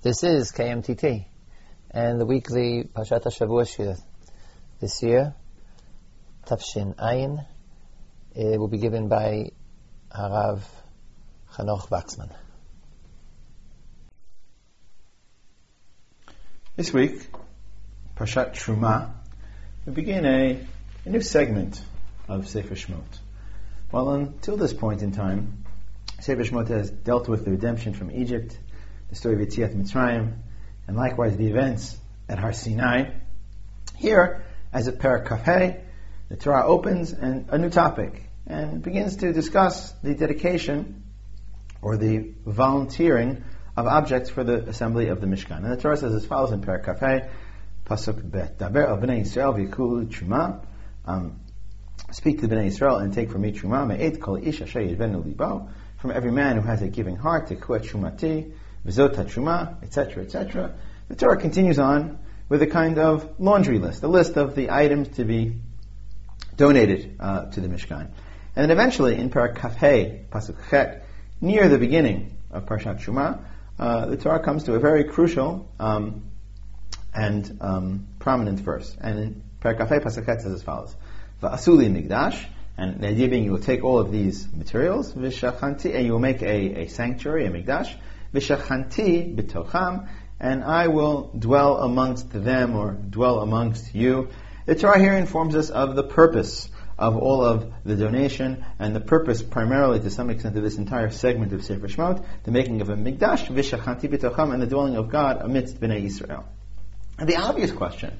This is KMTT and the weekly Pashat Shavua Shir. This year, Tafshin Ayin, it will be given by Harav Chanoch Waxman. This week, Pashat Truma, we begin a, a new segment of Sefer Shmot. Well, until this point in time, Sefer Shmot has dealt with the redemption from Egypt, the story of Yetziat Mitzrayim, and likewise the events at Har Sinai. Here, as a Parak Kafeh, the Torah opens and a new topic and begins to discuss the dedication or the volunteering of objects for the assembly of the Mishkan. And the Torah says as follows in Parak Kafeh, Pasuk Bet, Daber Bnei Yisrael v'yikulu truma, um, speak to the Bnei Yisrael and take from me truma, me'et kol ish asher libo, from every man who has a giving heart, to kuat trumati, v'zot truma, etc., etc. The Torah continues on with a kind of laundry list, a list of the items to be donated uh, to the Mishkan. And then eventually, in Parak Kafhei, Pasuk Chet, near the beginning of Parshat Shuma, uh, the Torah comes to a very crucial um, and um, prominent verse. And in Parak Kafhei, Pasuk Chet says as follows: "Va'asuli migdash." And the idea being, you will take all of these materials, v'shachanti, and you will make a, a sanctuary, a migdash, v'shachanti b'tocham, and I will dwell amongst them or dwell amongst you. The Torah here informs us of the purpose of all of the donation and the purpose primarily to some extent of this entire segment of Sefer Shemot, the making of a Mikdash, Vishachanti B'tocham, and the dwelling of God amidst Bnei Israel. And the obvious question,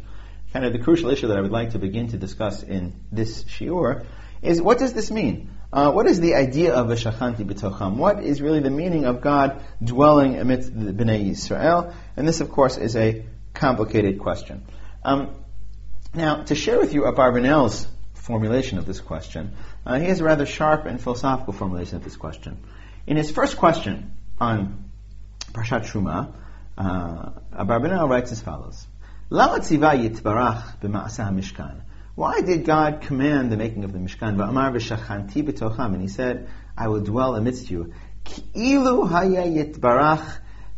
kind of the crucial issue that I would like to begin to discuss in this shiur, is what does this mean? Uh, what is the idea of Veshachanti B'tocham? What is really the meaning of God dwelling amidst the Bnei Israel? And this, of course, is a complicated question. Um, now, to share with you Abarbanel's formulation of this question, uh, he has a rather sharp and philosophical formulation of this question. In his first question on Parshat Truma, uh, Abarbanel writes as follows: mishkan. Why did God command the making of the Mishkan? And he said, I will dwell amidst you. Geshem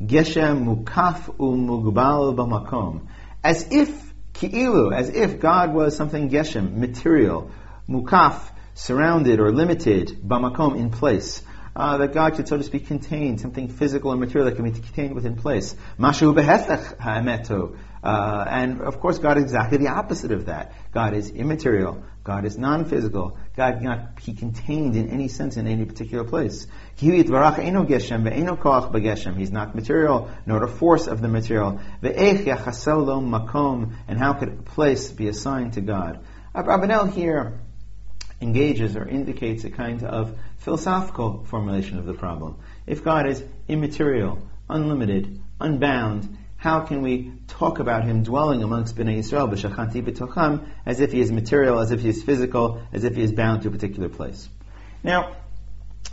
mukaf umugbal. As if, ki'ilu, as if God was something geshem, material, mukaf, surrounded or limited, b'makom, in place. Uh, that God should, so to speak, contain something physical and material that can be contained within place. Mashu ha'emeto. Uh, and of course, God is exactly the opposite of that. God is immaterial. God is non-physical. God cannot be contained in any sense in any particular place. He's not material, nor the force of the material. And how could a place be assigned to God? Abrabanel here engages or indicates a kind of philosophical formulation of the problem. If God is immaterial, unlimited, unbound, how can we talk about him dwelling amongst Bnei Yisrael, b'shachanti b'tocham, as if he is material, as if he is physical, as if he is bound to a particular place? Now,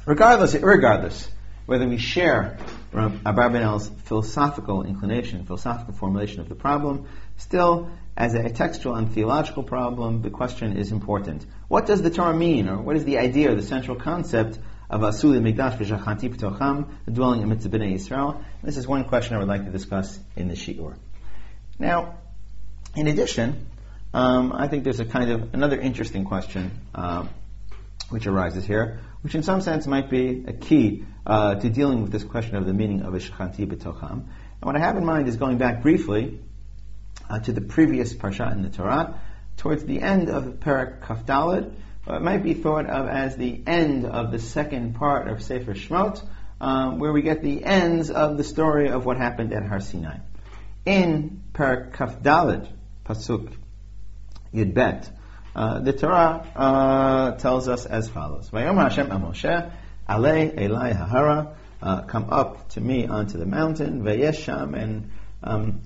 regardless, regardless, whether we share Abarbanel's philosophical inclination, philosophical formulation of the problem, still, as a textual and theological problem, the question is important. What does the Torah mean, or what is the idea, or the central concept of Asuli Mikdash v'Shachanti P'tocham, the dwelling amidst the Bnei Israel. This is one question I would like to discuss in the Shi'ur. Now, in addition, um, I think there's a kind of another interesting question uh, which arises here, which in some sense might be a key uh, to dealing with this question of the meaning of Ishchanti B'tocham. And what I have in mind is going back briefly uh, to the previous parsha in the Torah, towards the end of Parak Kafdalid, or it might be thought of as the end of the second part of Sefer Shmot, um, where we get the ends of the story of what happened at Har Sinai. In Per Kaf Pasuk Yud Bet, uh, the Torah uh, tells us as follows: Vayom Hashem Moshe, Ale Elai Hahara, uh, come up to me onto the mountain, Vayesham, and um,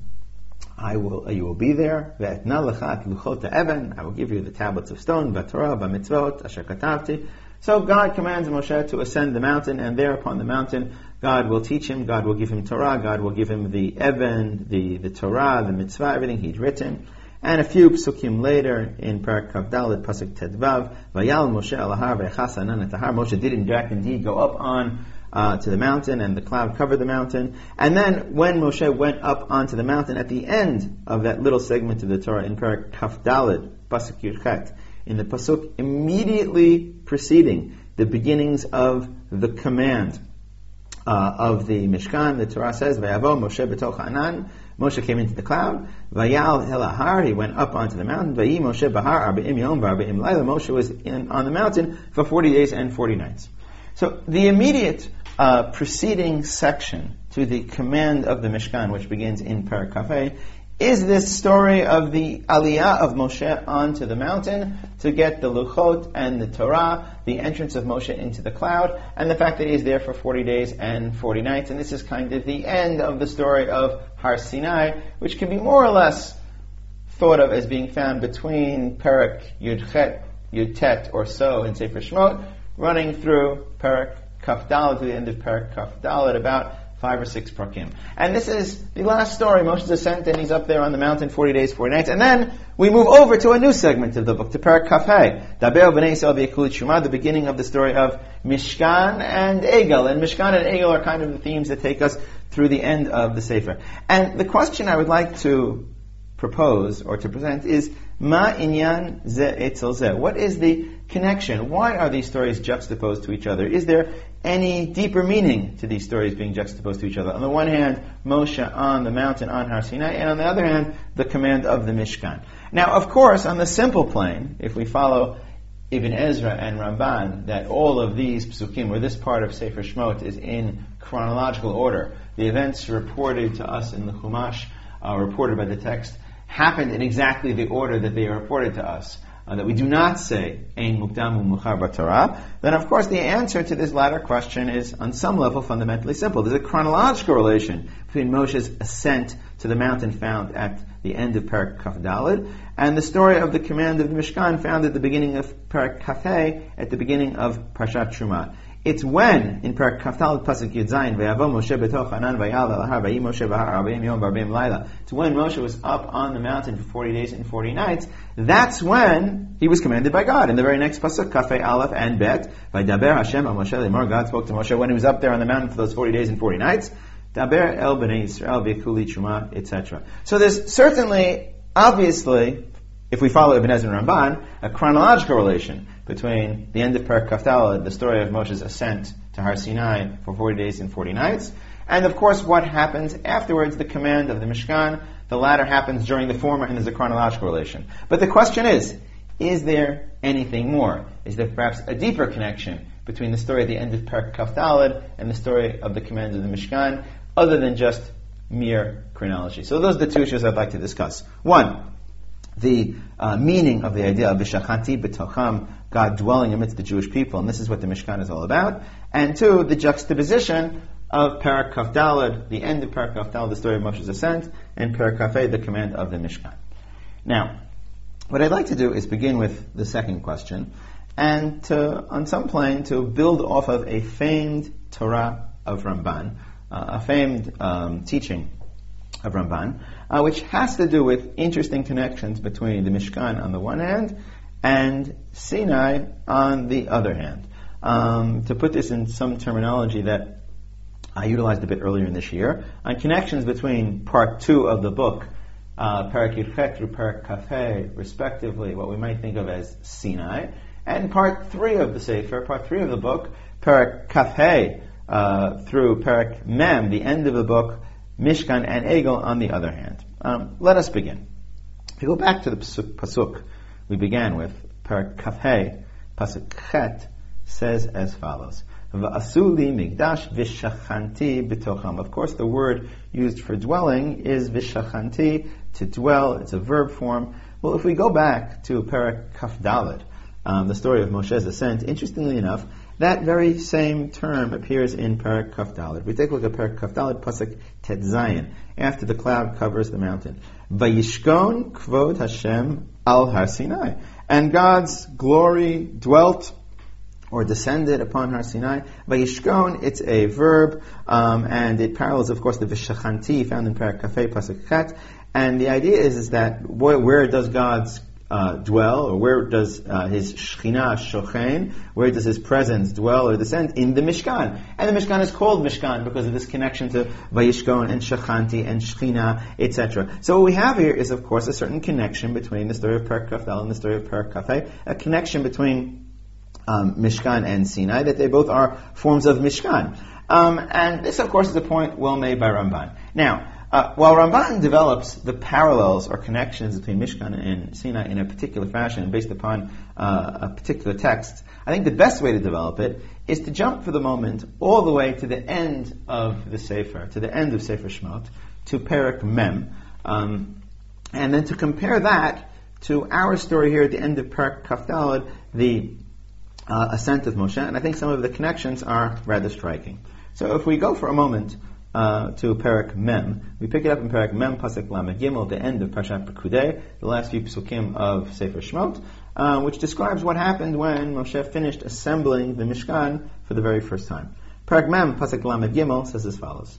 I will, you will be there. I will give you the tablets of stone, v'torah, v'mitzvot, asher katavti. So God commands Moshe to ascend the mountain, and there upon the mountain, God will teach him, God will give him Torah, God will give him the Evan, the, the Torah, the mitzvah, everything he'd written. And a few psukim later, in Parak Kavdalit, Pasuk Tedvav, Vayal Moshe alahar ve'chasanan Moshe did in fact indeed go up on uh, to the mountain, and the cloud covered the mountain. And then when Moshe went up onto the mountain, at the end of that little segment of the Torah in Parak Kaf Dalid, Pasuk Yudchet, in the pasuk immediately preceding the beginnings of the command uh, of the Mishkan, the Torah says, "Vayavo Moshe betoch Anan." Moshe came into the cloud. Vayal helahar. He went up onto the mountain. Vayi Moshe bahar arba'im yom v'arba'im laila. Moshe was in, on the mountain for forty days and forty nights. So the immediate uh, preceding section to the command of the Mishkan, which begins in Parak Kafeh, is this story of the aliyah of Moshe onto the mountain to get the luchot and the Torah, the entrance of Moshe into the cloud, and the fact that he is there for 40 days and 40 nights. And this is kind of the end of the story of Har Sinai, which can be more or less thought of as being found between Perak Yudchet, Yudtet, or so in Sefer Shemot, running through Perak Kaf to the end of Perak Kaf about five or six prakim. And this is the last story. Moshe's ascent, and he's up there on the mountain 40 days, 40 nights. And then we move over to a new segment of the book, to Parak Kafei, the beginning of the story of Mishkan and Egel. And Mishkan and Egel are kind of the themes that take us through the end of the Sefer. And the question I would like to propose or to present is, Ma inyan ze etzel ze. What is the connection? Why are these stories juxtaposed to each other? Is there any deeper meaning to these stories being juxtaposed to each other? On the one hand, Moshe on the mountain on Har Sinai, and on the other hand, the command of the Mishkan. Now, of course, on the simple plane, if we follow Ibn Ezra and Ramban, that all of these psukim, or this part of Sefer Shmot, is in chronological order. The events reported to us in the Chumash, uh, reported by the text, happened in exactly the order that they are reported to us uh, that we do not say Ein Mukdamu Muchar Torah, then of course the answer to this latter question is on some level fundamentally simple. There's a chronological relation between Moshe's ascent to the mountain found at the end of Parak Kaf Dalid and the story of the command of the Mishkan found at the beginning of Parak Kafeh at the beginning of Parshat Truma. It's when, in Parak Kaftal Pasuk Yud Zayin, Ve'avo Moshe betoch Anan vayal al har Moshe v'har arba'im yom v'arba'im laila. It's when Moshe was up on the mountain for 40 days and 40 nights. That's when he was commanded by God. In the very next Pasuk, Kafei Aleph and Bet, Vaydaber Hashem al Moshe lemor, God spoke to Moshe when he was up there on the mountain for those 40 days and 40 nights. Daber el b'nei Yisrael v'kuli truma, etc. So there's certainly, obviously, if we follow Ibn Ezra and Ramban, a chronological relation between the end of Parak Kaftala, the story of Moshe's ascent to Har Sinai for 40 days and 40 nights, and of course what happens afterwards, the command of the Mishkan, the latter happens during the former and there's a chronological relation. But the question is, is there anything more? Is there perhaps a deeper connection between the story at the end of Kaftalad and the story of the command of the Mishkan, other than just mere chronology? So those are the two issues I'd like to discuss. One, the uh, meaning of the idea of Vishachanti B'tocham, God dwelling amidst the Jewish people, and this is what the Mishkan is all about. And two, the juxtaposition of Parak Kaf the end of Parak Kaf the story of Moshe's ascent, and Parak Kafeh, the command of the Mishkan. Now, what I'd like to do is begin with the second question, and to, on some plane, to build off of a famed Torah of Ramban, uh, a famed um, teaching of Ramban, uh, which has to do with interesting connections between the Mishkan on the one hand and Sinai on the other hand. Um, to put this in some terminology that I utilized a bit earlier in this year, on connections between part two of the book, uh, Parak Yirchet through Parak Kafeh, respectively, what we might think of as Sinai, and part three of the Sefer, part three of the book, Parak Kafeh, uh, through Parak Mem, the end of the book, Mishkan and Egel on the other hand. Um, let us begin. If you go back to the pasuk, we began with, Parak Kafhei, pasuk Chet, says as follows. Va'asuli migdash vishachanti b'tocham. Of course, the word used for dwelling is vishachanti, to dwell. It's a verb form. Well, if we go back to Parak Kaf um, the story of Moshe's ascent, interestingly enough, that very same term appears in Parak. We take a look at Parak Kaf Pasuk Tet Zayin, after the cloud covers the mountain. Vayishkon kvod Hashem al Har Sinai. And God's glory dwelt or descended upon Har Sinai. Vayishkon, it's a verb, um, and it parallels, of course, the Vishachanti found in Parak Kafei, Pasuk Chet. And the idea is, is that where, where does God's uh, dwell, or where does uh, his Shekhinah shochen, where does his presence dwell or descend? In the Mishkan. And the Mishkan is called Mishkan because of this connection to Vayishkon and Shechanti and Shekhinah, etc. So what we have here is, of course, a certain connection between the story of Per Kafel and the story of Per Kafe, a connection between um, Mishkan and Sinai, that they both are forms of Mishkan. Um, and this, of course, is a point well made by Ramban. Now, uh, while Ramban develops the parallels or connections between Mishkan and Sinai in a particular fashion based upon uh, a particular text, I think the best way to develop it is to jump for the moment all the way to the end of the Sefer, to the end of Sefer Shemot, to Perak Mem, um, and then to compare that to our story here at the end of Perak Kafdalad, the uh, ascent of Moshe, and I think some of the connections are rather striking. So if we go for a moment uh, to Perak Mem. We pick it up in Perak Mem, Pasuk Lamed Gimel, the end of Parshat Pekudei, the last few psukim of Sefer Shemot, uh, which describes what happened when Moshe finished assembling the Mishkan for the very first time. Perak Mem, Pasuk Lamed Gimel, says as follows.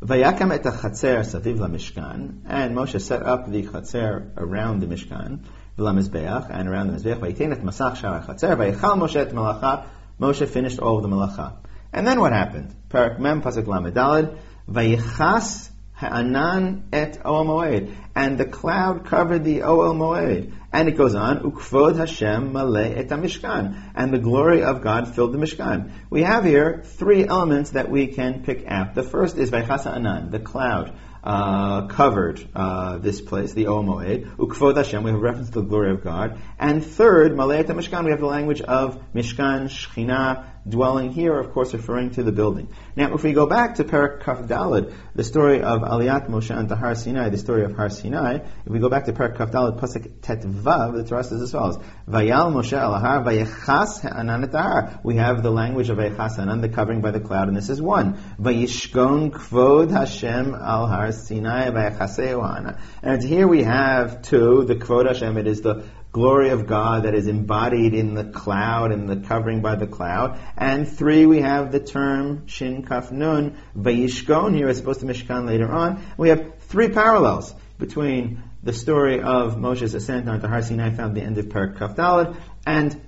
Vayakam et chatzer saviv Mishkan, and Moshe set up the chatzer around the Mishkan, v'lamizbeach, and around the mizbeach, vayitein et masach shara chatzer, vayechal Moshe et malacha, Moshe finished all of the malacha. And then what happened? Perak Mem, Pasuk Lamed Daled, Vayichas ha'anan et Oel Moed. And the cloud covered the Oel Moed. And it goes on, Ukvod Hashem malei et mishkan, And the glory of God filled the Mishkan. We have here three elements that we can pick out. The first is Vayichas ha'anan, the cloud. Uh, covered uh, this place, the Oel Moed. Ukvod Hashem, we have reference to the glory of God. And third, Malay et Mishkan, we have the language of Mishkan, Shechina, dwelling here, of course, referring to the building. Now, if we go back to Perak Kaf Dalid, the story of Aliyat Moshe and Har Sinai, the story of Har Sinai, if we go back to Perak Kaf Dalid, Pasuk Tet Vav, the Torah says as follows: Vayal Moshe al Har Vayechas Ha'anan Har. We have the language of Vayechas Anan, the covering by the cloud, and this is one. Vayishkon Kvod Hashem al Har Sinai Vayechaseu And here we have two, the Kvod Hashem, it is the glory of God that is embodied in the cloud and the covering by the cloud. And three, we have the term Shin Kaf Nun, Vayishkon, here as opposed to Mishkan later on. We have three parallels between the story of Moshe's ascent onto Har Sinai found at the end of Parak Kaf Dalad and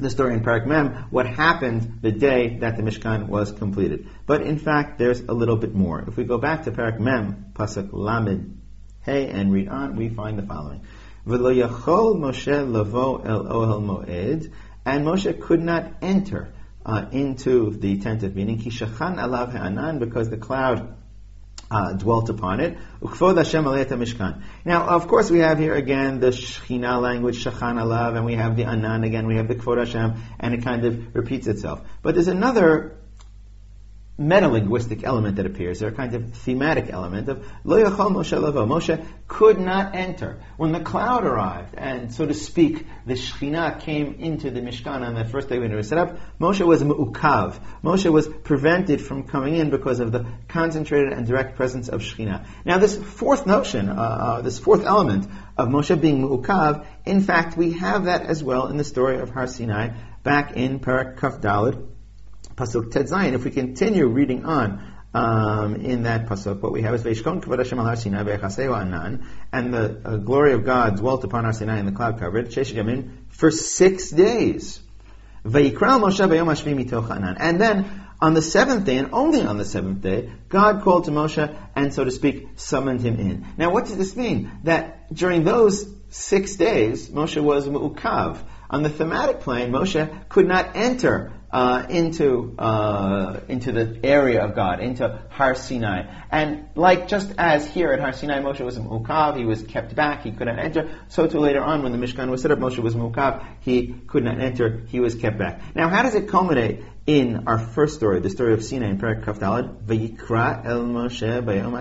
the story in Parak Mem, what happened the day that the Mishkan was completed. But in fact, there's a little bit more. If we go back to Parak Mem, Pasuk Lamed Hey, and read on, we find the following. V'lo yachol Moshe lavo el ohel moed, and Moshe could not enter uh, into the tent of meeting, ki shachan alav ha'anan, because the cloud uh, dwelt upon it. Ukvod Hashem mishkan. Now, of course, we have here again the Shechina language, Shachan alav, and we have the Anan again, we have the Kvod Hashem, and it kind of repeats itself. But there's another meta-linguistic element that appears there, a kind of thematic element of Lo Yachol Moshe Lavo. Moshe could not enter. When the cloud arrived, and so to speak, the Shekhinah came into the Mishkan on the first day when it was set up, Moshe was mu'ukav. Moshe was prevented from coming in because of the concentrated and direct presence of Shekhinah. Now this fourth notion, uh, uh, this fourth element of Moshe being mu'ukav, in fact, we have that as well in the story of Har Sinai, back in Parak Kaf pasuk Zayin. If we continue reading on um, in that pasuk, what we have is Veishkon Kavod Hashem al Sinai ve'echaseu anan, and the uh, glory of God dwelt upon Har Sinai in the cloud covered Shesh Yamin for six days. Vayikral Moshe b'yom hashvi anan, and then on the seventh day, and only on the seventh day, God called to Moshe and, so to speak, summoned him in. Now, what does this mean? That during those six days, Moshe was mu'ukav. On the thematic plane, Moshe could not enter uh, into uh, into the area of God, into Har Sinai. And like just as here at Har Sinai, Moshe was mukav, he was kept back, he could not enter. So too later on, when the Mishkan was set up, Moshe was mukav, he could not enter, he was kept back. Now, how does it culminate in our first story, the story of Sinai in Perak Kaf Dalad? Vayikra el Moshe bayom.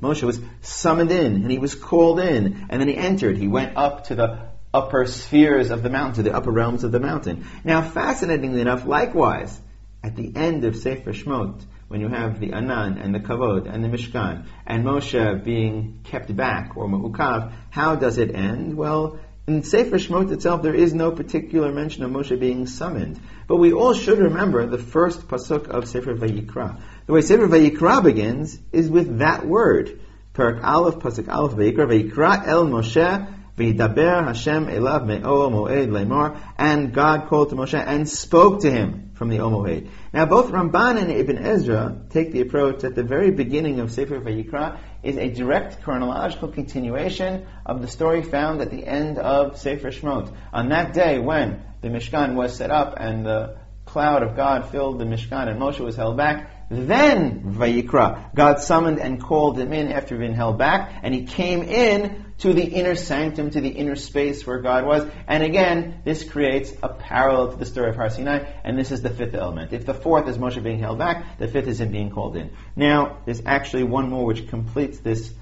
Moshe was summoned in, and he was called in, and then he entered. He went up to the upper spheres of the mountain, to the upper realms of the mountain. Now, fascinatingly enough, likewise, at the end of Sefer Shmot, when you have the Anan and the Kavod and the Mishkan, and Moshe being kept back, or Ma'ukav, how does it end? Well, in Sefer Shmot itself, there is no particular mention of Moshe being summoned. But we all should remember the first pasuk of Sefer Vayikra. The way Sefer Vayikra begins is with that word. Perak Aleph, pasuk Aleph, Vayikra, Vayikra El Moshe, Hashem elav. And God called to Moshe and spoke to him from the Omoed. Now both Ramban and Ibn Ezra take the approach that the very beginning of Sefer Vayikra is a direct chronological continuation of the story found at the end of Sefer Shmot. On that day when the Mishkan was set up and the cloud of God filled the Mishkan and Moshe was held back, then Vayikra, God summoned and called him in after being held back, and he came in to the inner sanctum, to the inner space where God was. And again, this creates a parallel to the story of Har Sinai, and this is the fifth element. If the fourth is Moshe being held back, the fifth is him being called in. Now, there's actually one more which completes this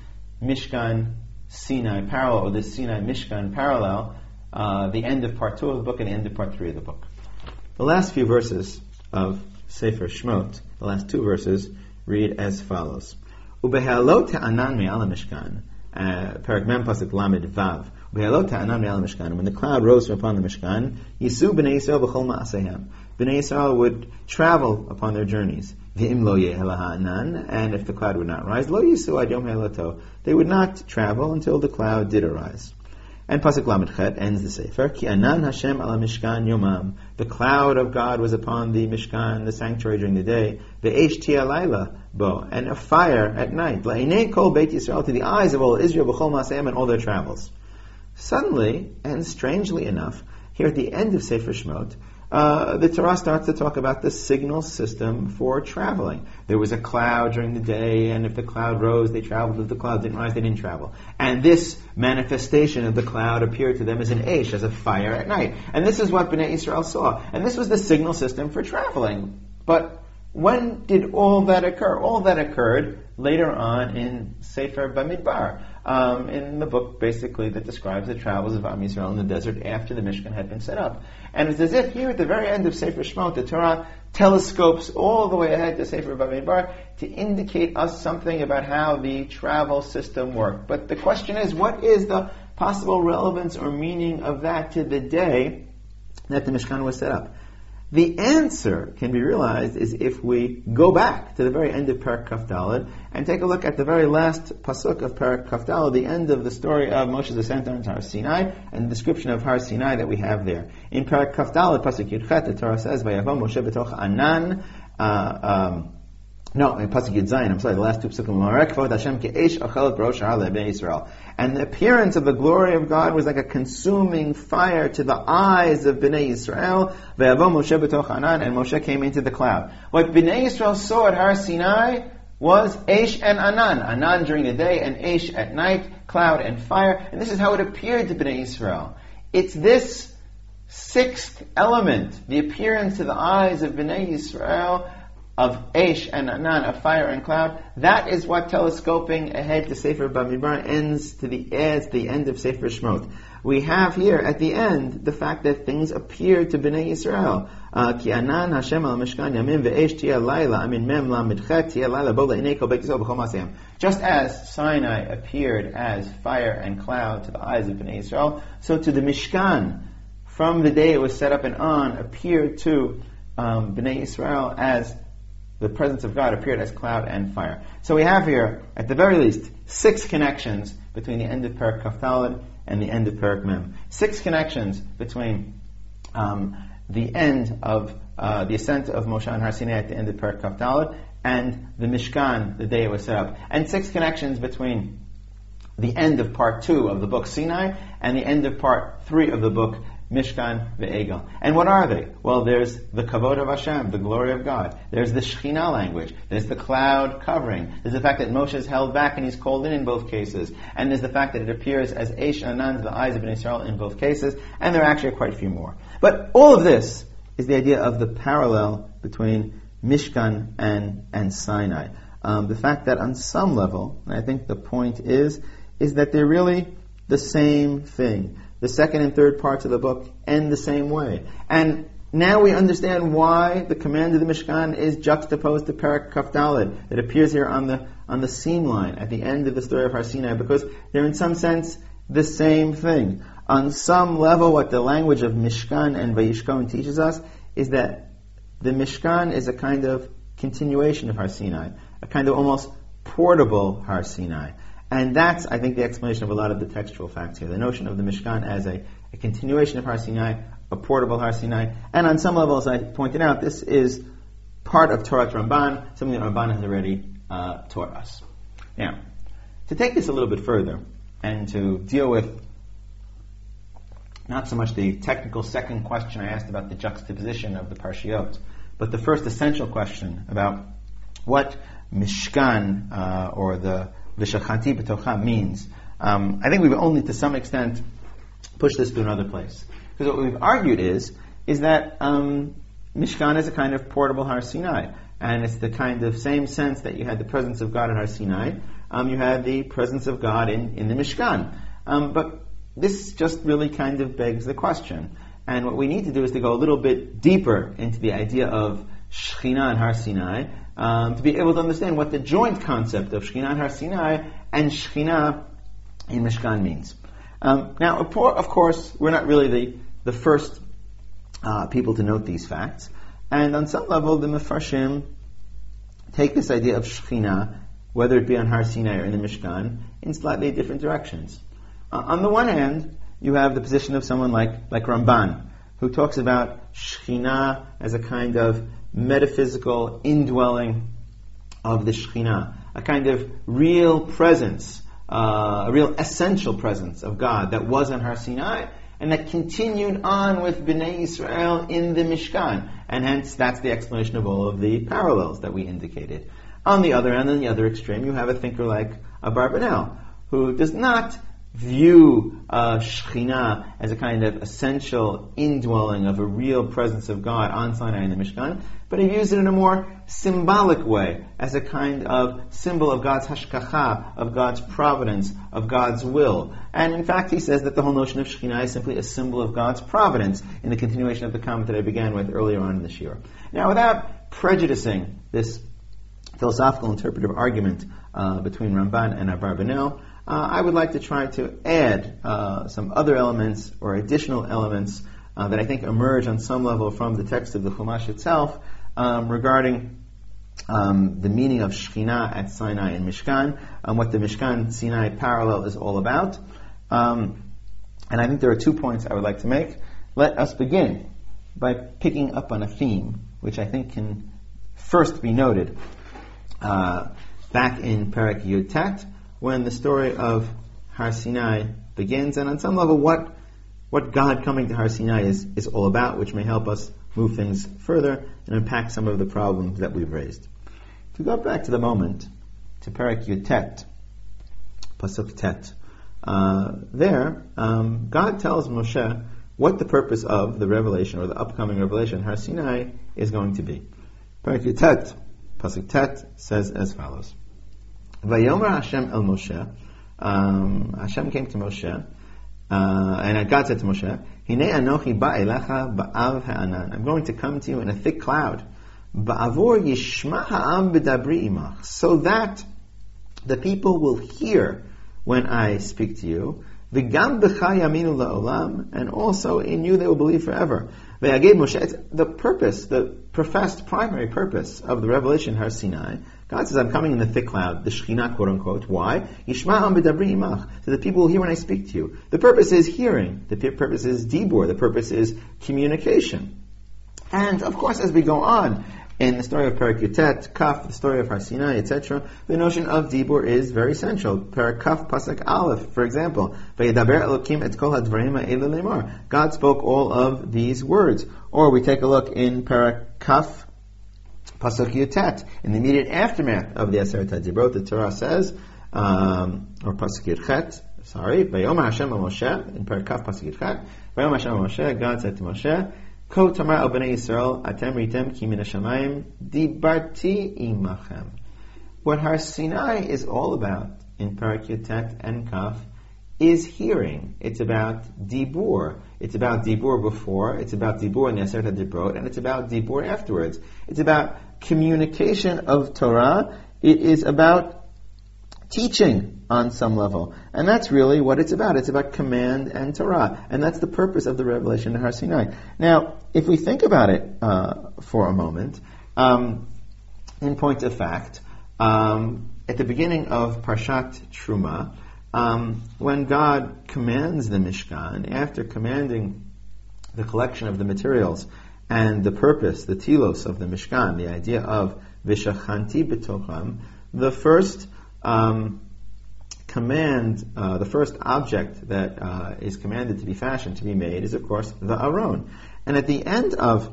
Mishkan Sinai parallel, or this Sinai Mishkan parallel, uh, the end of part two of the book and the end of part three of the book. The last few verses of Sefer Shmot, the last two verses, read as follows. Mishkan Parak Mem Pasuk Lamed Vav. When the cloud rose from upon the Mishkan, Yisu b'nei Yisrael b'chol ma'asehem. B'nei Yisrael would travel upon their journeys. V'im lo and if the cloud would not rise, lo Yisu ad yom They would not travel until the cloud did arise. And Pasuk Lamed Chet ends the Sefer. Ki anan Hashem ala Mishkan yomam. The cloud of God was upon the Mishkan, the sanctuary during the day. Ve'esh tia bo. And a fire at night. La'inei kol Beit Yisrael. To the eyes of all Israel, b'chol masayim, and all their travels. Suddenly, and strangely enough, here at the end of Sefer Shmot, uh, the Torah starts to talk about the signal system for traveling. There was a cloud during the day, and if the cloud rose, they traveled. If the cloud didn't rise, they didn't travel. And this manifestation of the cloud appeared to them as an ash, as a fire at night. And this is what Bnei Israel saw. And this was the signal system for traveling. But when did all that occur? All that occurred later on in Sefer Bamidbar um, in the book basically that describes the travels of Am Yisrael in the desert after the Mishkan had been set up. And it's as if here at the very end of Sefer Shemot, the Torah telescopes all the way ahead to Sefer Bamidbar to indicate us something about how the travel system worked. But the question is, what is the possible relevance or meaning of that to the day that the Mishkan was set up? The answer can be realized is if we go back to the very end of Parak and take a look at the very last pasuk of Parak the end of the story of Moshe's ascent on Har Sinai, and the description of Har Sinai that we have there. In Parak pasuk Yudchet, the Torah says, "Vayavam Moshe betoch anan." Uh, um, no, in Pasuk Yud Zayin, I'm sorry, the last two Yisrael. And the appearance of the glory of God was like a consuming fire to the eyes of Bnei Anan, and Moshe came into the cloud. What Bnei Yisrael saw at Har Sinai was Aish and Anan. Anan during the day and Aish at night, cloud and fire. And this is how it appeared to Bnei Yisrael. It's this sixth element, the appearance to the eyes of Bnei Yisrael, of Aish and Anan, of fire and cloud, that is what telescoping ahead to Sefer Bamidbar ends to the the end of Sefer Shmot. We have here at the end the fact that things appear to Bnei Yisrael. Uh, Ki Anan Hashem al Mishkan ve'esh tia laila amin mem lamidchet tia laila Just as Sinai appeared as fire and cloud to the eyes of Bnei Yisrael, so to the Mishkan, from the day it was set up and on, appeared to um, Bnei Israel as the presence of God appeared as cloud and fire. So we have here, at the very least, six connections between the end of Kaftalid and the end of Parak Mem. Six connections between um, the end of uh, the ascent of Moshe and Har Sinai at the end of Kaftalid and the Mishkan, the day it was set up. And six connections between the end of part two of the book Sinai and the end of part three of the book Mishkan, Ve'egel. And what are they? Well, there's the Kavod of Hashem, the glory of God. There's the Shekhinah language. There's the cloud covering. There's the fact that Moshe is held back and he's called in in both cases. And there's the fact that it appears as Eish Anan to the eyes of Israel in both cases. And there are actually quite a few more. But all of this is the idea of the parallel between Mishkan and, and Sinai. Um, the fact that on some level, and I think the point is, is that they're really the same thing the second and third parts of the book end the same way. And now we understand why the command of the Mishkan is juxtaposed to Parak Kafdalid. It appears here on the on the seam line at the end of the story of Har Sinai because they're in some sense the same thing. On some level, what the language of Mishkan and Vayishkon teaches us is that the Mishkan is a kind of continuation of Har Sinai, a kind of almost portable Har Sinai. And that's, I think, the explanation of a lot of the textual facts here. The notion of the Mishkan as a, a continuation of Har Sinai, a portable Har Sinai, and on some level, as I pointed out, this is part of Torah Ramban, something that Ramban has already uh, taught us. Now, to take this a little bit further and to deal with not so much the technical second question I asked about the juxtaposition of the parshiot, but the first essential question about what Mishkan uh, or the Vishachanti B'tocha means. Um, I think we've only to some extent pushed this to another place. Because what we've argued is, is that um, Mishkan is a kind of portable Har Sinai. And it's the kind of same sense that you had the presence of God in Har Sinai, um, you had the presence of God in, in the Mishkan. Um, but this just really kind of begs the question. And what we need to do is to go a little bit deeper into the idea of Shekhinah and Har Sinai, um, to be able to understand what the joint concept of Shekhinah and Har Sinai and Shekhinah in Mishkan means. Um, now, of course, we're not really the, the first uh, people to note these facts. And on some level, the Mefarshim take this idea of Shekhinah, whether it be on Har Sinai or in the Mishkan, in slightly different directions. Uh, on the one hand, you have the position of someone like, like Ramban, who talks about Shekhinah as a kind of metaphysical indwelling of the Shekhinah, a kind of real presence, uh, a real essential presence of God that was on Har Sinai and that continued on with Bnei Israel in the Mishkan. And hence, that's the explanation of all of the parallels that we indicated. On the other end, on the other extreme, you have a thinker like Abarbanel, who does not view uh, Shekhinah as a kind of essential indwelling of a real presence of God on Sinai in the Mishkan, but he views it in a more symbolic way, as a kind of symbol of God's hashkacha, of God's providence, of God's will. And in fact, he says that the whole notion of Shekhinah is simply a symbol of God's providence in the continuation of the comment that I began with earlier on in this year. Now, without prejudicing this philosophical interpretive argument uh, between Ramban and Abarbanel, uh, I would like to try to add uh, some other elements or additional elements uh, that I think emerge on some level from the text of the Chumash itself um, regarding um, the meaning of Shekhinah at Sinai and Mishkan, and what the Mishkan Sinai parallel is all about. Um, and I think there are two points I would like to make. Let us begin by picking up on a theme which I think can first be noted uh, back in Parak Yud Tet, when the story of Har Sinai begins, and on some level, what what God coming to Har Sinai is, is all about, which may help us move things further and unpack some of the problems that we've raised. We go back to the moment, to Parak Yutet, Pasuk Tet, uh, there, um, God tells Moshe what the purpose of the revelation or the upcoming revelation, Har Sinai, is going to be. Parak Yutet, Pasuk Tet, says as follows. Vayomer Hashem el Moshe, um, Hashem came to Moshe, uh, and God said to Moshe, Hine anochi ba'elecha ba'av ha'anan. I'm going to come to you in a thick cloud. Ba'avor yishma ha'am b'dabri imach. So that the people will hear when I speak to you. V'gam b'cha yaminu la'olam. And also in you they will believe forever. Ve'aged Moshe. It's the purpose, the professed primary purpose of the revelation Har Sinai God says, I'm coming in the thick cloud, the Shekhinah, quote unquote. Why? Yishma'am b'dabri imach. So the people will hear when I speak to you. The purpose is hearing. The purpose is dibur. The purpose is communication. And of course, as we go on, in the story of Perak Yutet, Kaf, the story of Har Sinai, etc., the notion of Dibur is very central. Perak Kaf, Pasuk Aleph, for example, Elokim et kol God spoke all of these words. Or we take a look in Perak Pasuk Yutet, in the immediate aftermath of the Aseret HaDibrot, the Torah says, um, or Pasuk Yudchet, sorry, Vayom Hashem Moshe, in Parakaf Pasuk Yudchet, Vayom Hashem Moshe, God said to Moshe, Ko Tamar al Bnei Yisrael, Atem Ritem Ki Min Dibarti Imachem. What Har Sinai is all about in Parak Yutet and Kaf is hearing. It's about Dibur. It's about Dibur before, it's about Dibur in the Aseret HaDibrot, and it's about Dibur afterwards. It's about communication of Torah. It is about teaching on some level. And that's really what it's about. It's about command and Torah. And that's the purpose of the revelation in Har Sinai. Now, if we think about it uh, for a moment, um, in point of fact, um, at the beginning of Parshat Truma, um, when God commands the Mishkan, after commanding the collection of the materials and the purpose, the telos of the Mishkan, the idea of Vishachanti b'tocham, the first um, command, uh, the first object that uh, is commanded to be fashioned, to be made, is of course the Aron. And at the end of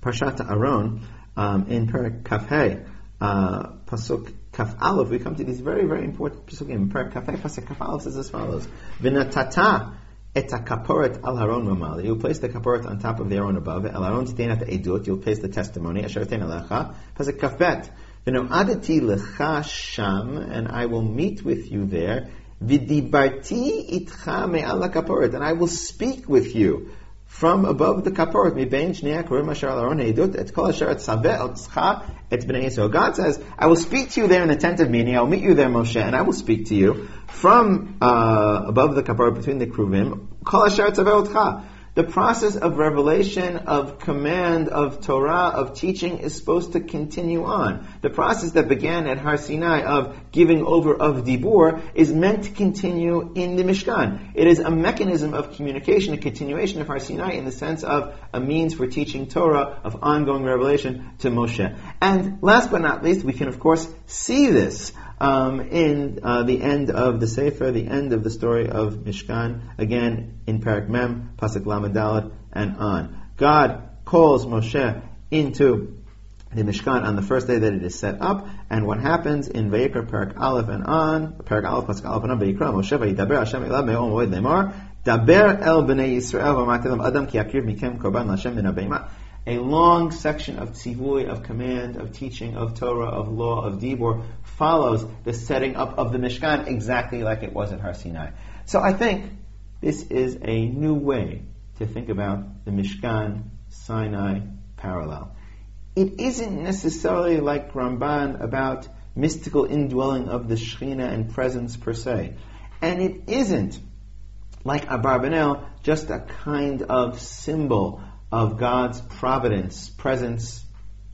Parshat Aron, um, in Perak Kafhe, uh, Pasuk Kaf Aleph, we come to these very, very important Pasukim. Perak Kafhe, Pasuk Kaf Aleph says as follows, V'natata et kaporet al haron mamali. You'll place the kaporet on top of the Aron above. Al haron titain at edut. You'll place the testimony. Asher tein alecha. Pasuk kafet. Lecha sham, and I will meet with you there. V'dibarti itcha me'al kaporet, and I will speak with you from above the kaporet, mibein shnei bnei Yisrael. God says, I will speak to you there in the tent of meeting, I will meet you there, Moshe, and I will speak to you from uh, above the kaporet between the kruvim, kol asher et saveh el tzcha. The process of revelation, of command, of Torah, of teaching is supposed to continue on. The process that began at Har Sinai of giving over of Dibur is meant to continue in the Mishkan. It is a mechanism of communication, a continuation of Har Sinai in the sense of a means for teaching Torah, of ongoing revelation to Moshe. And last but not least, we can of course see this um, in uh, the end of the Sefer, the end of the story of Mishkan, again in Parak Mem, Pasuk Lamed and on. God calls Moshe into the Mishkan on the first day that it is set up, and what happens in Vayikra Parak Aleph and on, Parak Aleph, Pasuk Aleph and on, Vayikra, Moshe Vayidaber Hashem Elav Me'om Moed Lemar, Daber El Bnei Yisrael V'Matilam Adam Ki Akriv Mikem Korban Lashem Min a long section of tzivui, of command, of teaching, of Torah, of law, of Dibur, follows the setting up of the Mishkan exactly like it was at Har Sinai. So I think this is a new way to think about the Mishkan Sinai parallel. It isn't necessarily like Ramban about mystical indwelling of the Shekhinah and presence per se. And it isn't like Abarbanel, just a kind of symbol of God's providence, presence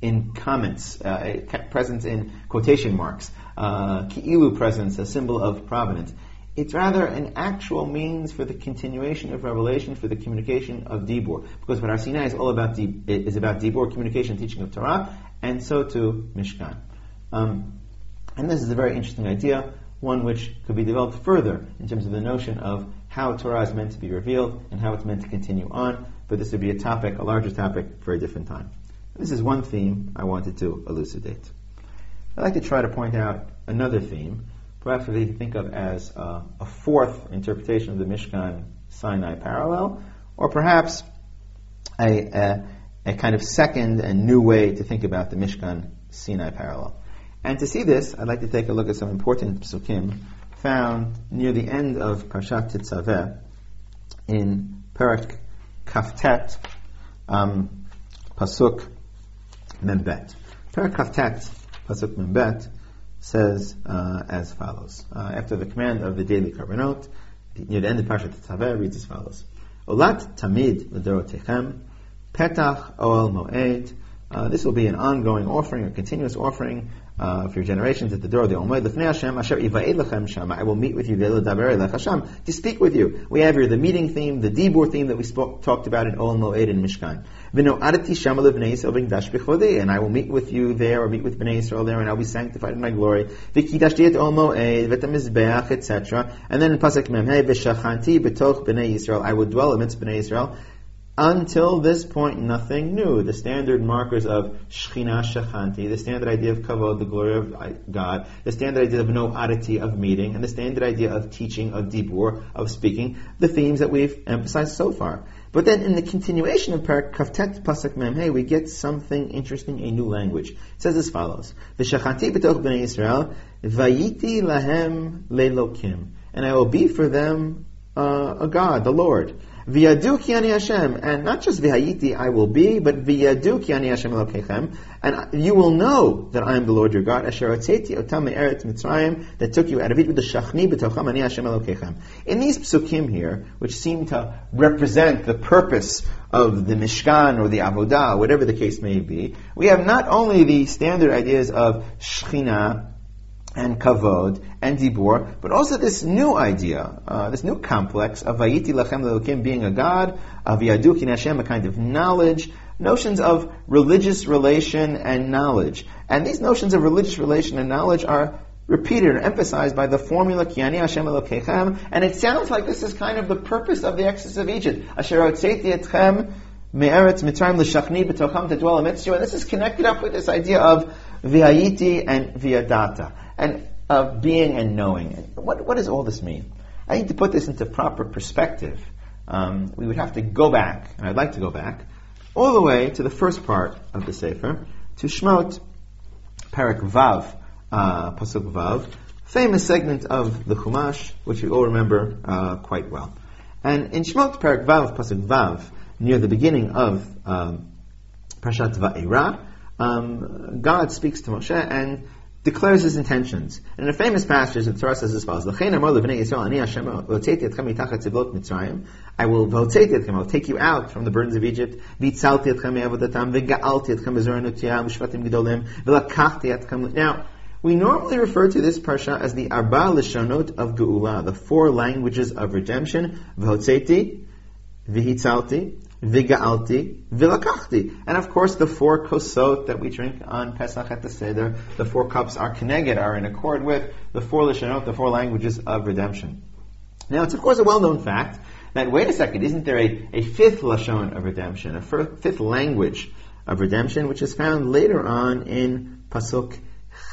in comments, uh, presence in quotation marks, uh, ki'ilu presence, a symbol of providence. It's rather an actual means for the continuation of revelation, for the communication of Dibur. Because what Sinai is all about is about communication, teaching of Torah, and so too Mishkan. Um, and this is a very interesting idea, one which could be developed further in terms of the notion of how Torah is meant to be revealed and how it's meant to continue on. But this would be a topic, a larger topic, for a different time. This is one theme I wanted to elucidate. I'd like to try to point out another theme, perhaps we can think of as uh, a fourth interpretation of the Mishkan Sinai parallel, or perhaps a, a, a, kind of second and new way to think about the Mishkan Sinai parallel. And to see this, I'd like to take a look at some important psukim found near the end of Parshat Tetzaveh in Parak Kaftet, um, Pasuk Membet. Parak Kaftet, Pasuk Membet, says uh, as follows. Uh, after the command of the daily korbanot, near the end of Parshat Tetzaveh, reads as follows. Olat tamid l'dorotechem, petach oel moed. Uh, this will be an ongoing offering, a continuous offering uh, for your generations at the door of the Almighty. Hashem. I will meet with you to speak with you. We have here the meeting theme, the Dibur theme that we spoke, talked about in Ol Moed and Mishkan. And I will meet with you there, or meet with Bnei Yisrael there, and I'll be sanctified in my glory. Ol Moed, etc. And then in Pasuk Mem, hey, v'shachanti b'toch Bnei Yisrael. I will dwell amidst Bnei Yisrael. Until this point, nothing new. The standard markers of Shechina Shechanti, the standard idea of Kavod, the glory of God, the standard idea of no oddity of meeting, and the standard idea of teaching, of Dibur, of speaking, the themes that we've emphasized so far. But then in the continuation of Parak Kaftet Mem we get something interesting, a new language. It says as follows: V'shachanti b'toch b'nei Yisrael, vayiti lahem lelokim, and I will be for them uh, a God, the Lord. V'yadu ki ani Hashem, and not just v'hayiti I will be, but v'yadu ki ani Hashem elokechem, and you will know that I am the Lord your God, asher otzeti otam me'eretz Mitzrayim, that took you out of it with the shachni b'tocham ani Hashem elokechem. In these psukim here, which seem to represent the purpose of the Mishkan or the Avodah, whatever the case may be, we have not only the standard ideas of Shechina, and kavod and dibur, but also this new idea, uh, this new complex of vayiti lachem lelokim being a god, of yadukin Hashem, a kind of knowledge, notions of religious relation and knowledge. And these notions of religious relation and knowledge are repeated or emphasized by the formula Kiani Hashem Elokechem, and it sounds like this is kind of the purpose of the Exodus of Egypt. Asher etchem me'eretz mitzrayim l'shachni dwell amidst you, and this is connected up with this idea of v'hayiti and v'yadata, and of being and knowing. What, what does all this mean? I need to put this into proper perspective. Um, we would have to go back, and I'd like to go back, all the way to the first part of the Sefer, to Shmot, Parak Vav, uh, Pasuk Vav, famous segment of the Chumash, which you all remember uh, quite well. And in Shmot Parak Vav, Pasuk Vav, near the beginning of um, Parashat Va'era, um, God speaks to Moshe and declares his intentions. And in a famous passage, the Torah says as follows: "L'chein amar levnei Yisrael, ani Hashem v'hotzeti etchem mitachat tzivot Mitzrayim. I will I will take you out from the burdens of Egypt. V'tzalti etchem me'avodatam, v'ga'alti etchem b'zorah nutiyah, v'shvatim gedolim, v'lakachti etchem." Now, we normally refer to this parsha as the Arba Lishonot of Geula, the four languages of redemption, V'hotzeti, V'hitzalti, Viga'alti, Vilakachti. And of course, the four kosot that we drink on Pesach at the Seder, the four cups are connected, are in accord with the four Lishonot, the four languages of redemption. Now, it's of course a well-known fact that, wait a second, isn't there a, a fifth Lashon of redemption, a fifth language of redemption, which is found later on in Pasuk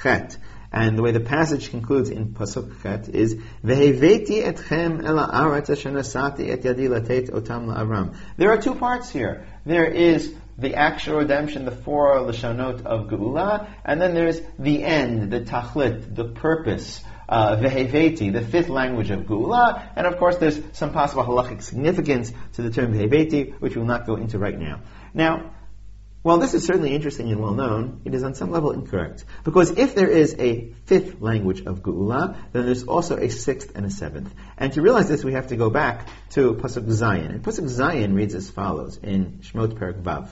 Chet. And the way the passage concludes in Pasuk Chet is Veheveti etchem ela aretz nasati et otam la'avram. There are two parts here. There is the actual redemption, the four lashonot of Geula, and then there's the end, the tachlit, the purpose, uh, Veheveti, the fifth language of Geula, and of course there's some possible halachic significance to the term Veheveti, which we'll not go into right now. Now, while this is certainly interesting and well known, it is on some level incorrect. Because if there is a fifth language of Geula, then there's also a sixth and a seventh. And to realize this, we have to go back to Pasuk Zayin. And Pasuk Zayin reads as follows in Shmot Perak Vav.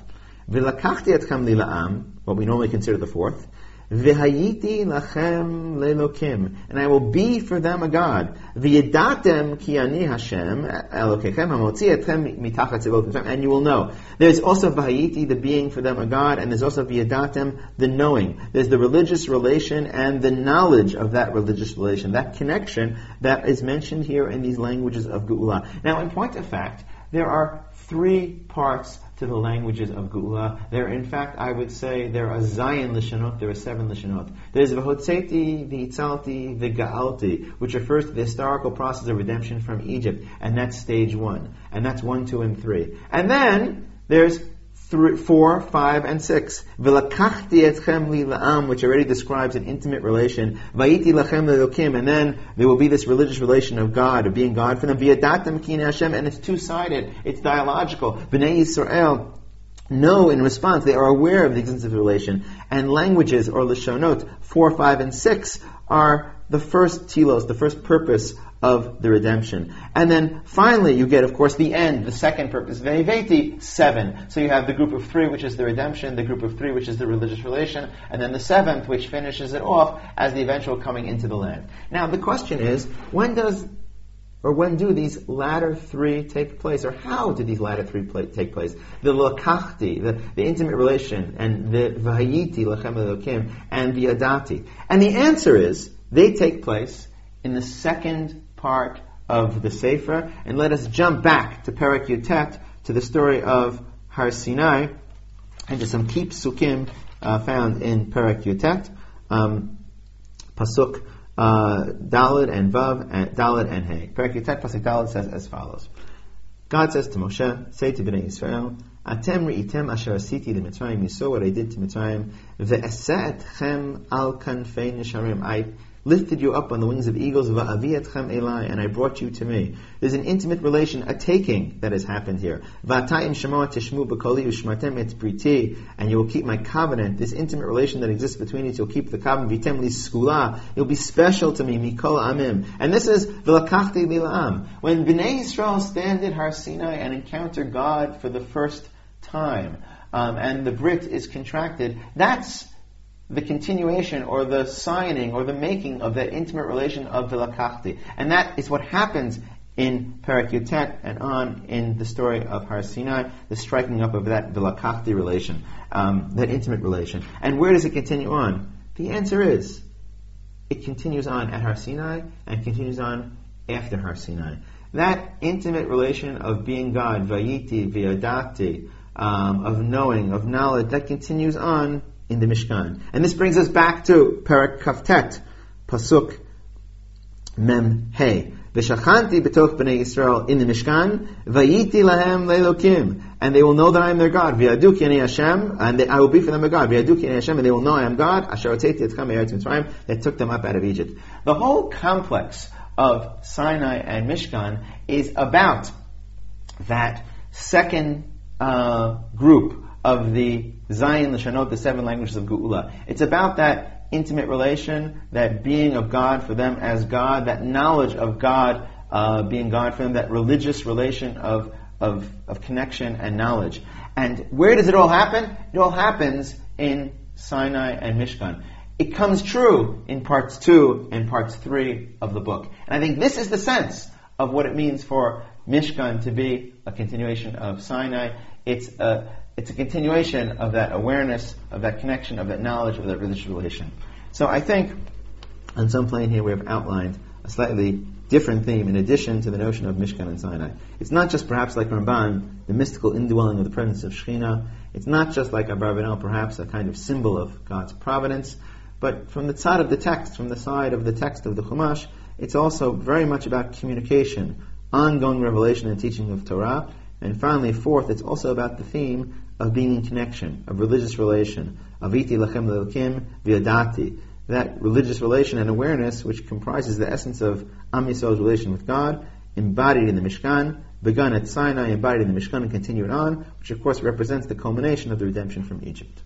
V'lakachti etchem lila'am, what we normally consider the fourth, V'hayiti lachem lelokim, and I will be for them a God. V'yedatem ki ani Hashem elokechem hamotzi etchem mitachat and you will know. There's also v'hayiti, the being for them a God, and there's also v'yedatem, the knowing. There's the religious relation and the knowledge of that religious relation, that connection that is mentioned here in these languages of Geula. Now, in point of fact, there are three parts to the languages of Geula. There, in fact, I would say there are Zayin Lishanot, there are seven Lishanot. There's V'hotzeti, V'itzalti, V'ga'alti, which refers to the historical process of redemption from Egypt, and that's stage one. And that's one, two, and three. And then, there's three, four, five, and six. V'lakachti etchem li la'am, which already describes an intimate relation. Lachem and then there will be this religious relation of God, of being God for them. V'yadatem kin Hashem, and it's two-sided. It's dialogical. B'nai Yisrael know in response, they are aware of the existence of the relation. And languages, or lashonot, four, five, and six, are the first telos, the first purpose of the redemption. And then finally you get, of course, the end, the second purpose, Veheveti, seven. So you have the group of three, which is the redemption, the group of three, which is the religious relation, and then the seventh, which finishes it off as the eventual coming into the land. Now the question is, when does or when do these latter three take place? Or how do these latter three take place? The lakachti, the, the intimate relation, and the vahayiti, lachem elokim, and the adati. And the answer is, they take place in the second part of the Sefer. And let us jump back to Perak Yutet, to the story of Har Sinai, and to some key psukim uh, found in Perak Yutet. Um, Pasuk uh, and Vav, and Dalid and Hey. Perak Yutet, Pasuk Dalid says as follows. God says to Moshe, say to Bnei Israel, Atem ri'item asher asiti Mitzrayim, you saw what I did to Mitzrayim, ve'esa'etchem al kanfei nisharim, I lifted you up on the wings of eagles, va'aviyatchem elai, and I brought you to me. There's an intimate relation, a taking that has happened here. Va'tayim shema tishmu b'koli ushmatem et briti, and you will keep my covenant. This intimate relation that exists between us, you'll keep the covenant. Vitem li skula, you'll be special to me, mikol amim. And this is v'lakachti lila'am. When Bnei Yisrael stand at Har Sinai and encounter God for the first time, um, and the Brit is contracted, that's the continuation or the signing or the making of that intimate relation of Vilakachti. And that is what happens in Parak Yutet and on in the story of Har Sinai, the striking up of that Vilakachti relation, um, that intimate relation. And where does it continue on? The answer is, it continues on at Har Sinai and continues on after Har Sinai. That intimate relation of being God, Vayiti, Vyadati, um, of knowing, of knowledge, that continues on in the Mishkan. And this brings us back to Parak Kaftet, Pasuk Mem Hey. V'shachanti betoch b'nei Yisrael in the Mishkan, vayiti lahem leilokim, and they will know that I am their God. V'yadu ki Hashem, and they, I will be for them a God. V'yadu ki Hashem, and they will know I am God. Asher oteti etchem eretz Mitzrayim, that took them up out of Egypt. The whole complex of Sinai and Mishkan is about that second uh, group of the Zayin Lashanot, the seven languages of Geula. It's about that intimate relation, that being of God for them as God, that knowledge of God uh, being God for them, that religious relation of, of, of connection and knowledge. And where does it all happen? It all happens in Sinai and Mishkan. It comes true in parts two and parts three of the book. And I think this is the sense of what it means for Mishkan to be a continuation of Sinai. It's a it's a continuation of that awareness, of that connection, of that knowledge, of that religious relation. So I think on some plane here we have outlined a slightly different theme in addition to the notion of Mishkan and Sinai. It's not just perhaps like Ramban, the mystical indwelling of the presence of Shekhinah. It's not just like Abarbanel, perhaps a kind of symbol of God's providence. But from the side of the text, from the side of the text of the Chumash, it's also very much about communication, ongoing revelation and teaching of Torah. And finally, fourth, it's also about the theme of being in connection, of religious relation, aviti lachem lelokim viadati, that religious relation and awareness which comprises the essence of Am Yisrael's relation with God, embodied in the Mishkan, begun at Sinai, embodied in the Mishkan and continued on, which of course represents the culmination of the redemption from Egypt.